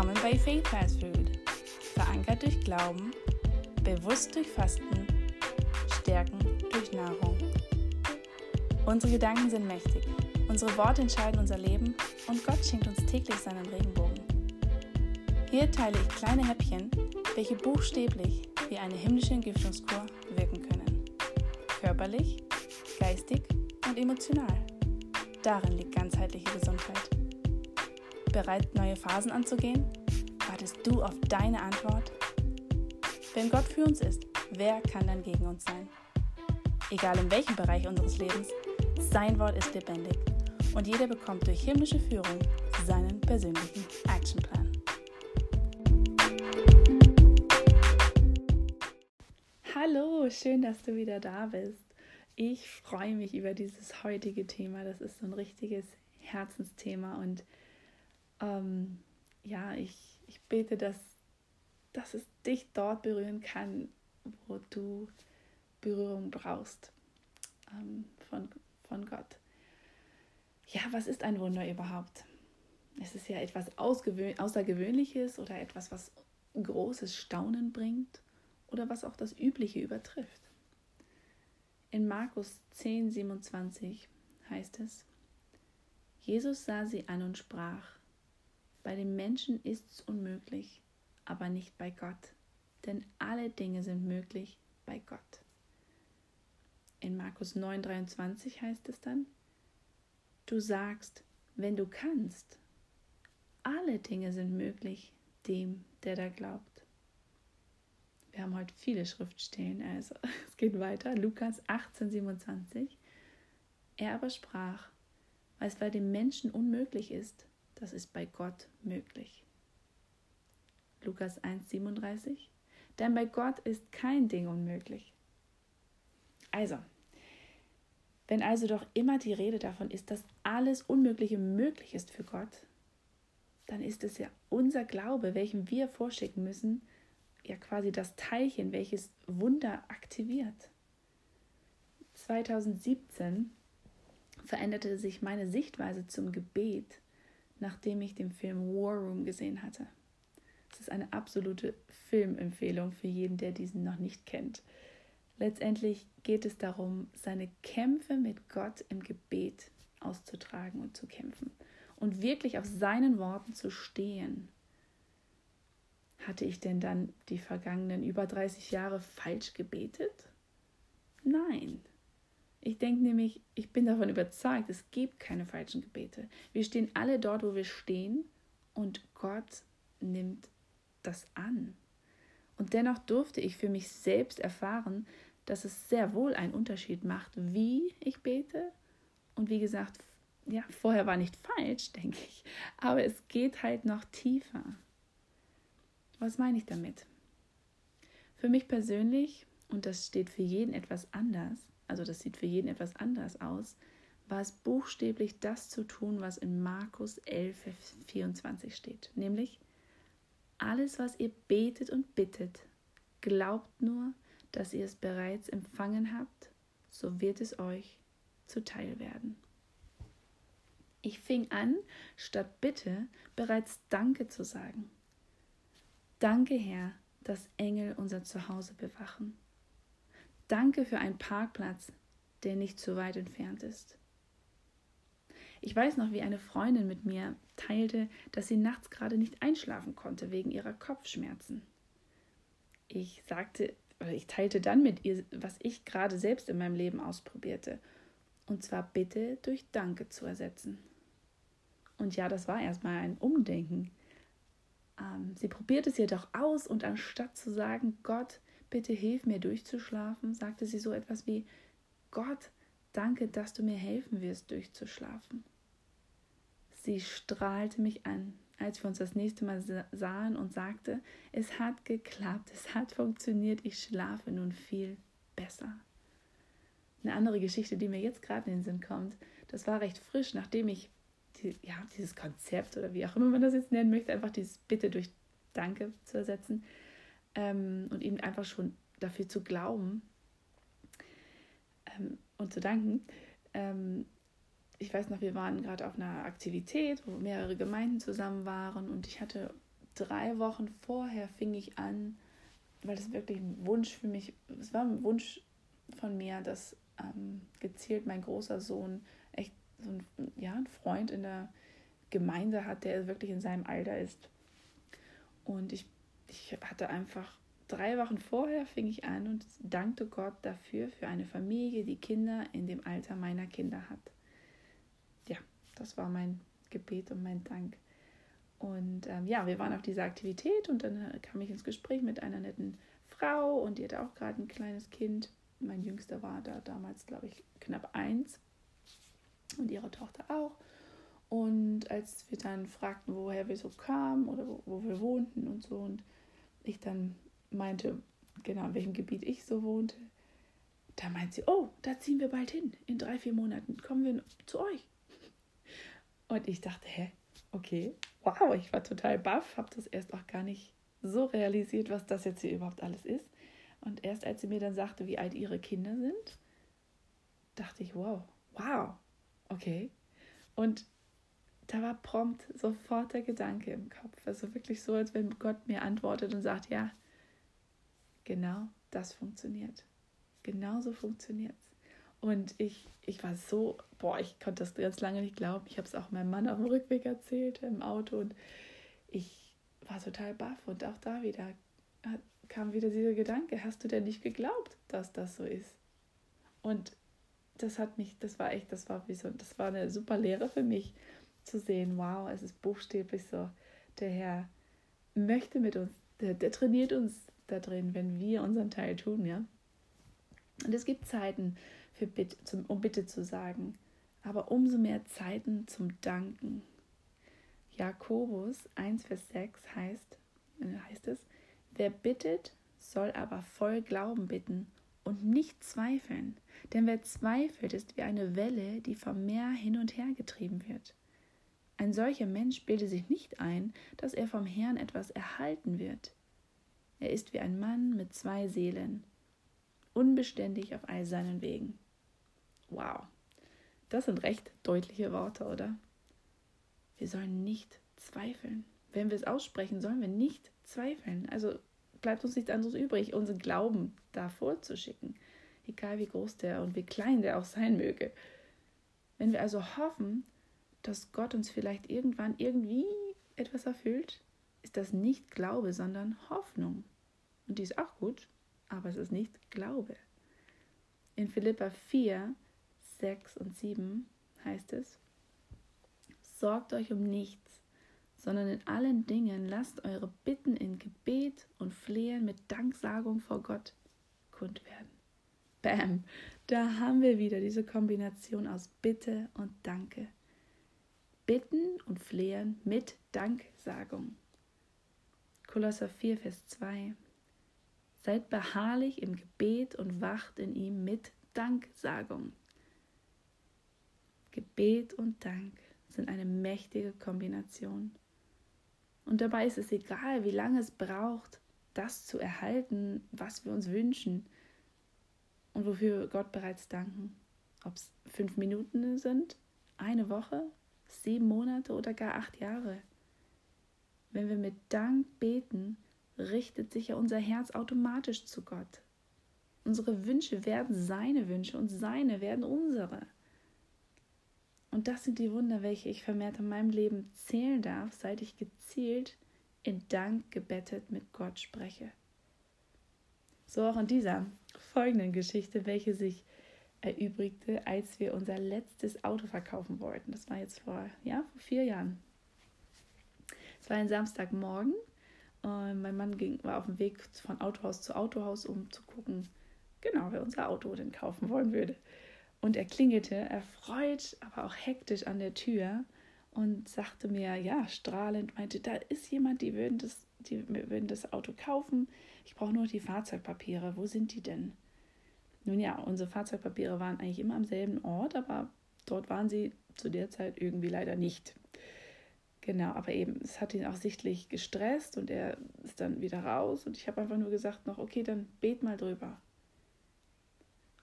Willkommen bei Faith Fast Food. Verankert durch Glauben, bewusst durch Fasten, Stärken durch Nahrung. Unsere Gedanken sind mächtig, unsere Worte entscheiden unser Leben und Gott schenkt uns täglich seinen Regenbogen. Hier teile ich kleine Häppchen, welche buchstäblich wie eine himmlische Entgiftungskur wirken können. Körperlich, geistig und emotional. Darin liegt ganzheitliche Gesundheit. Bereit, neue Phasen anzugehen? Wartest du auf deine Antwort? Wenn Gott für uns ist, wer kann dann gegen uns sein? Egal in welchem Bereich unseres Lebens, sein Wort ist lebendig und jeder bekommt durch himmlische Führung seinen persönlichen Actionplan. Hallo, schön, dass du wieder da bist. Ich freue mich über dieses heutige Thema. Das ist so ein richtiges Herzensthema und ähm, ja, ich, ich bete, dass, dass es dich dort berühren kann, wo du Berührung brauchst ähm, von, von Gott. Ja, was ist ein Wunder überhaupt? Es ist ja etwas Außergewöhnliches oder etwas, was großes Staunen bringt oder was auch das Übliche übertrifft. In Markus 10, 27 heißt es, Jesus sah sie an und sprach, bei den Menschen ist's unmöglich, aber nicht bei Gott, denn alle Dinge sind möglich bei Gott. In Markus 9:23 heißt es dann: Du sagst, wenn du kannst, alle Dinge sind möglich dem, der da glaubt. Wir haben heute viele Schriftstellen, also es geht weiter. Lukas 18:27. Er aber sprach, weil es bei dem Menschen unmöglich ist, das ist bei Gott möglich. Lukas 1,37. Denn bei Gott ist kein Ding unmöglich. Also, wenn also doch immer die Rede davon ist, dass alles Unmögliche möglich ist für Gott, dann ist es ja unser Glaube, welchen wir vorschicken müssen, ja quasi das Teilchen, welches Wunder aktiviert. 2017 veränderte sich meine Sichtweise zum Gebet nachdem ich den Film War Room gesehen hatte. Es ist eine absolute Filmempfehlung für jeden, der diesen noch nicht kennt. Letztendlich geht es darum, seine Kämpfe mit Gott im Gebet auszutragen und zu kämpfen und wirklich auf seinen Worten zu stehen. Hatte ich denn dann die vergangenen über 30 Jahre falsch gebetet? Nein. Ich denke nämlich, ich bin davon überzeugt, es gibt keine falschen Gebete. Wir stehen alle dort, wo wir stehen und Gott nimmt das an. Und dennoch durfte ich für mich selbst erfahren, dass es sehr wohl einen Unterschied macht, wie ich bete. Und wie gesagt, ja, vorher war nicht falsch, denke ich, aber es geht halt noch tiefer. Was meine ich damit? Für mich persönlich, und das steht für jeden etwas anders, also das sieht für jeden etwas anders aus, war es buchstäblich das zu tun, was in Markus 11, 24 steht, nämlich alles, was ihr betet und bittet, glaubt nur, dass ihr es bereits empfangen habt, so wird es euch zuteil werden. Ich fing an, statt Bitte bereits Danke zu sagen. Danke, Herr, dass Engel unser Zuhause bewachen. Danke für einen Parkplatz, der nicht zu weit entfernt ist. Ich weiß noch, wie eine Freundin mit mir teilte, dass sie nachts gerade nicht einschlafen konnte wegen ihrer Kopfschmerzen. Ich sagte, oder ich teilte dann mit ihr, was ich gerade selbst in meinem Leben ausprobierte. Und zwar Bitte durch Danke zu ersetzen. Und ja, das war erstmal ein Umdenken. Ähm, sie probiert es jedoch aus und anstatt zu sagen, Gott, bitte hilf mir durchzuschlafen, sagte sie so etwas wie, Gott, danke, dass du mir helfen wirst, durchzuschlafen. Sie strahlte mich an, als wir uns das nächste Mal sahen und sagte, es hat geklappt, es hat funktioniert, ich schlafe nun viel besser. Eine andere Geschichte, die mir jetzt gerade in den Sinn kommt, das war recht frisch, nachdem ich die, ja, dieses Konzept oder wie auch immer man das jetzt nennen möchte, einfach dieses Bitte durch Danke zu ersetzen, ähm, und eben einfach schon dafür zu glauben ähm, und zu danken. Ähm, ich weiß noch, wir waren gerade auf einer Aktivität, wo mehrere Gemeinden zusammen waren und ich hatte drei Wochen vorher fing ich an, weil es wirklich ein Wunsch für mich, es war ein Wunsch von mir, dass ähm, gezielt mein großer Sohn echt so ein, ja, ein Freund in der Gemeinde hat, der wirklich in seinem Alter ist. Und ich, ich hatte einfach drei Wochen vorher fing ich an und dankte Gott dafür, für eine Familie, die Kinder in dem Alter meiner Kinder hat. Ja, das war mein Gebet und mein Dank. Und ähm, ja, wir waren auf dieser Aktivität und dann äh, kam ich ins Gespräch mit einer netten Frau und die hatte auch gerade ein kleines Kind. Mein Jüngster war da damals, glaube ich, knapp eins und ihre Tochter auch. Und als wir dann fragten, woher wir so kamen oder wo, wo wir wohnten und so, und ich dann meinte, genau, in welchem Gebiet ich so wohnte, da meint sie, oh, da ziehen wir bald hin. In drei, vier Monaten kommen wir zu euch. Und ich dachte, hä, okay, wow, ich war total baff, habe das erst auch gar nicht so realisiert, was das jetzt hier überhaupt alles ist. Und erst als sie mir dann sagte, wie alt ihre Kinder sind, dachte ich, wow, wow, okay. Und da war prompt sofort der Gedanke im Kopf. Also wirklich so, als wenn Gott mir antwortet und sagt, ja, genau das funktioniert. Genauso funktioniert es. Und ich, ich war so, boah, ich konnte das ganz lange nicht glauben. Ich habe es auch meinem Mann auf dem Rückweg erzählt im Auto und ich war total baff. Und auch da wieder kam wieder dieser Gedanke, hast du denn nicht geglaubt, dass das so ist? Und das hat mich, das war echt, das war wie so, das war eine super Lehre für mich zu sehen, wow, es ist buchstäblich so, der Herr möchte mit uns, der, der trainiert uns da drin, wenn wir unseren Teil tun, ja. Und es gibt Zeiten, für Bitte, zum, um Bitte zu sagen, aber umso mehr Zeiten zum Danken. Jakobus 1, Vers 6 heißt, äh, heißt es, wer bittet, soll aber voll Glauben bitten und nicht zweifeln. Denn wer zweifelt, ist wie eine Welle, die vom Meer hin und her getrieben wird. Ein solcher Mensch bildet sich nicht ein, dass er vom Herrn etwas erhalten wird. Er ist wie ein Mann mit zwei Seelen, unbeständig auf all seinen Wegen. Wow, das sind recht deutliche Worte, oder? Wir sollen nicht zweifeln. Wenn wir es aussprechen, sollen wir nicht zweifeln. Also bleibt uns nichts anderes übrig, unseren Glauben davor zu schicken, egal wie groß der und wie klein der auch sein möge. Wenn wir also hoffen, dass Gott uns vielleicht irgendwann irgendwie etwas erfüllt, ist das nicht Glaube, sondern Hoffnung. Und die ist auch gut, aber es ist nicht Glaube. In Philippa 4 6 und 7 heißt es, Sorgt euch um nichts, sondern in allen Dingen lasst eure Bitten in Gebet und Flehen mit Danksagung vor Gott kund werden. Bam, da haben wir wieder diese Kombination aus Bitte und Danke. Bitten und Flehen mit Danksagung. Kolosser 4, Vers 2. Seid beharrlich im Gebet und wacht in ihm mit Danksagung. Gebet und Dank sind eine mächtige Kombination. Und dabei ist es egal, wie lange es braucht, das zu erhalten, was wir uns wünschen und wofür wir Gott bereits danken. Ob es fünf Minuten sind, eine Woche, sieben Monate oder gar acht Jahre. Wenn wir mit Dank beten, richtet sich ja unser Herz automatisch zu Gott. Unsere Wünsche werden seine Wünsche und seine werden unsere. Und das sind die Wunder, welche ich vermehrt in meinem Leben zählen darf, seit ich gezielt in Dank gebettet mit Gott spreche. So auch in dieser folgenden Geschichte, welche sich erübrigte, als wir unser letztes Auto verkaufen wollten. Das war jetzt vor, ja, vor vier Jahren. Es war ein Samstagmorgen und mein Mann ging, war auf dem Weg von Autohaus zu Autohaus, um zu gucken, genau, wer unser Auto denn kaufen wollen würde. Und er klingelte erfreut, aber auch hektisch an der Tür und sagte mir, ja, strahlend, meinte, da ist jemand, die würden das, die würden das Auto kaufen. Ich brauche nur die Fahrzeugpapiere. Wo sind die denn? Nun ja, unsere Fahrzeugpapiere waren eigentlich immer am selben Ort, aber dort waren sie zu der Zeit irgendwie leider nicht. Genau, aber eben, es hat ihn auch sichtlich gestresst und er ist dann wieder raus und ich habe einfach nur gesagt noch, okay, dann bet mal drüber.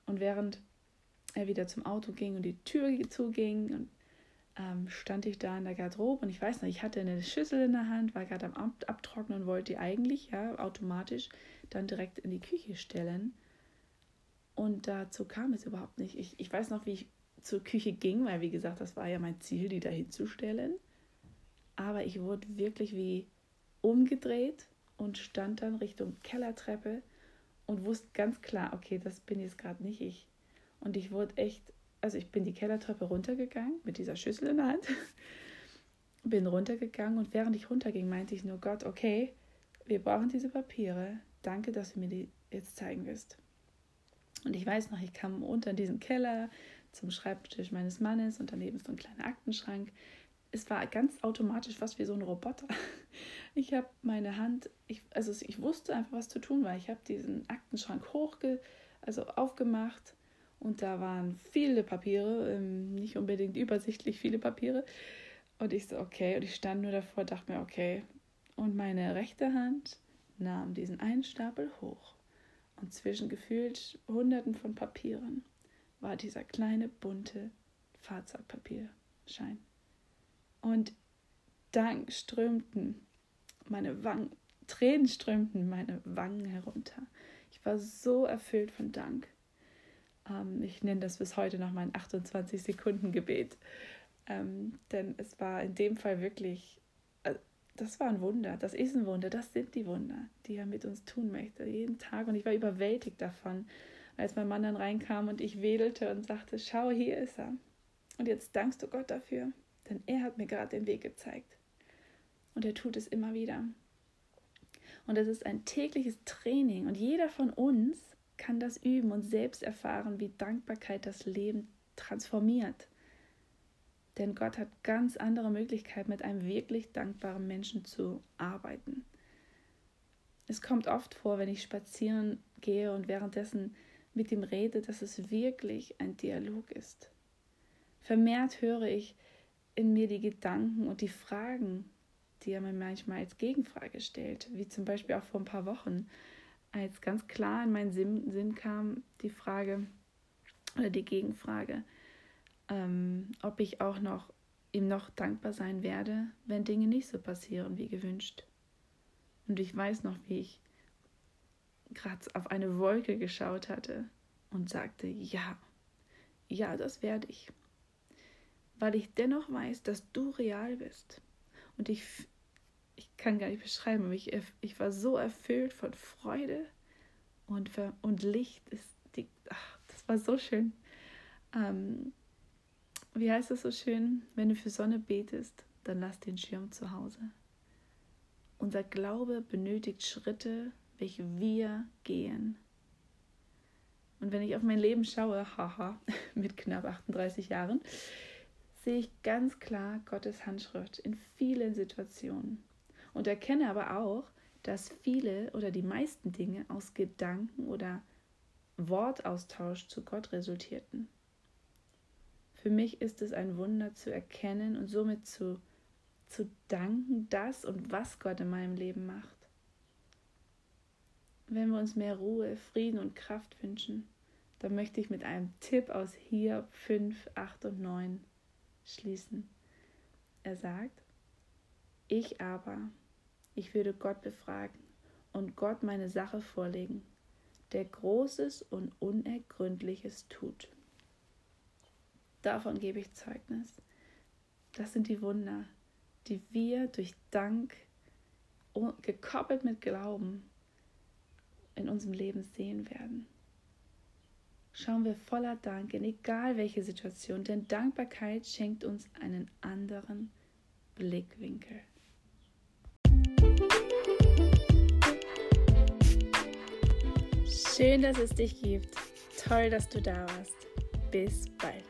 Und während er wieder zum Auto ging und die Tür zuging und ähm, stand ich da in der Garderobe und ich weiß noch, ich hatte eine Schüssel in der Hand, war gerade am Ab Abtrocknen und wollte die eigentlich ja automatisch dann direkt in die Küche stellen. Und dazu kam es überhaupt nicht. Ich, ich weiß noch, wie ich zur Küche ging, weil wie gesagt, das war ja mein Ziel, die da hinzustellen. Aber ich wurde wirklich wie umgedreht und stand dann Richtung Kellertreppe und wusste ganz klar, okay, das bin jetzt gerade nicht ich. Und ich wurde echt, also ich bin die Kellertreppe runtergegangen mit dieser Schüssel in der Hand, bin runtergegangen und während ich runterging, meinte ich nur, Gott, okay, wir brauchen diese Papiere. Danke, dass du mir die jetzt zeigen wirst. Und ich weiß noch, ich kam unter diesen Keller zum Schreibtisch meines Mannes und daneben so ein kleiner Aktenschrank. Es war ganz automatisch fast wie so ein Roboter. Ich habe meine Hand, ich, also ich wusste einfach, was zu tun war. Ich habe diesen Aktenschrank hochge, also aufgemacht und da waren viele Papiere, ähm, nicht unbedingt übersichtlich viele Papiere. Und ich so, okay, und ich stand nur davor, dachte mir, okay. Und meine rechte Hand nahm diesen einen Stapel hoch und zwischen gefühlt Hunderten von Papieren war dieser kleine bunte Fahrzeugpapierschein. Und Dank strömten meine Wangen, Tränen strömten meine Wangen herunter. Ich war so erfüllt von Dank. Ähm, ich nenne das bis heute noch mein 28 Sekunden Gebet. Ähm, denn es war in dem Fall wirklich das war ein Wunder, das ist ein Wunder, das sind die Wunder, die er mit uns tun möchte, jeden Tag. Und ich war überwältigt davon, als mein Mann dann reinkam und ich wedelte und sagte, schau, hier ist er. Und jetzt dankst du Gott dafür, denn er hat mir gerade den Weg gezeigt. Und er tut es immer wieder. Und es ist ein tägliches Training und jeder von uns kann das üben und selbst erfahren, wie Dankbarkeit das Leben transformiert. Denn Gott hat ganz andere Möglichkeiten, mit einem wirklich dankbaren Menschen zu arbeiten. Es kommt oft vor, wenn ich spazieren gehe und währenddessen mit ihm rede, dass es wirklich ein Dialog ist. Vermehrt höre ich in mir die Gedanken und die Fragen, die er mir manchmal als Gegenfrage stellt, wie zum Beispiel auch vor ein paar Wochen, als ganz klar in meinen Sinn, kam die Frage oder die Gegenfrage, ähm, ob ich auch noch ihm noch dankbar sein werde, wenn Dinge nicht so passieren wie gewünscht. Und ich weiß noch, wie ich gerade auf eine Wolke geschaut hatte und sagte, ja, ja, das werde ich. Weil ich dennoch weiß, dass du real bist. Und ich, ich kann gar nicht beschreiben, ich, ich war so erfüllt von Freude und, und Licht. Ist die, ach, das war so schön. Ähm, wie heißt es so schön, wenn du für Sonne betest, dann lass den Schirm zu Hause. Unser Glaube benötigt Schritte, welche wir gehen. Und wenn ich auf mein Leben schaue, haha, mit knapp 38 Jahren, sehe ich ganz klar Gottes Handschrift in vielen Situationen und erkenne aber auch, dass viele oder die meisten Dinge aus Gedanken oder Wortaustausch zu Gott resultierten. Für mich ist es ein Wunder zu erkennen und somit zu, zu danken, das und was Gott in meinem Leben macht. Wenn wir uns mehr Ruhe, Frieden und Kraft wünschen, dann möchte ich mit einem Tipp aus hier 5, 8 und 9 schließen. Er sagt, ich aber, ich würde Gott befragen und Gott meine Sache vorlegen, der Großes und Unergründliches tut. Davon gebe ich Zeugnis. Das sind die Wunder, die wir durch Dank, gekoppelt mit Glauben, in unserem Leben sehen werden. Schauen wir voller Dank in egal welche Situation, denn Dankbarkeit schenkt uns einen anderen Blickwinkel. Schön, dass es dich gibt. Toll, dass du da warst. Bis bald.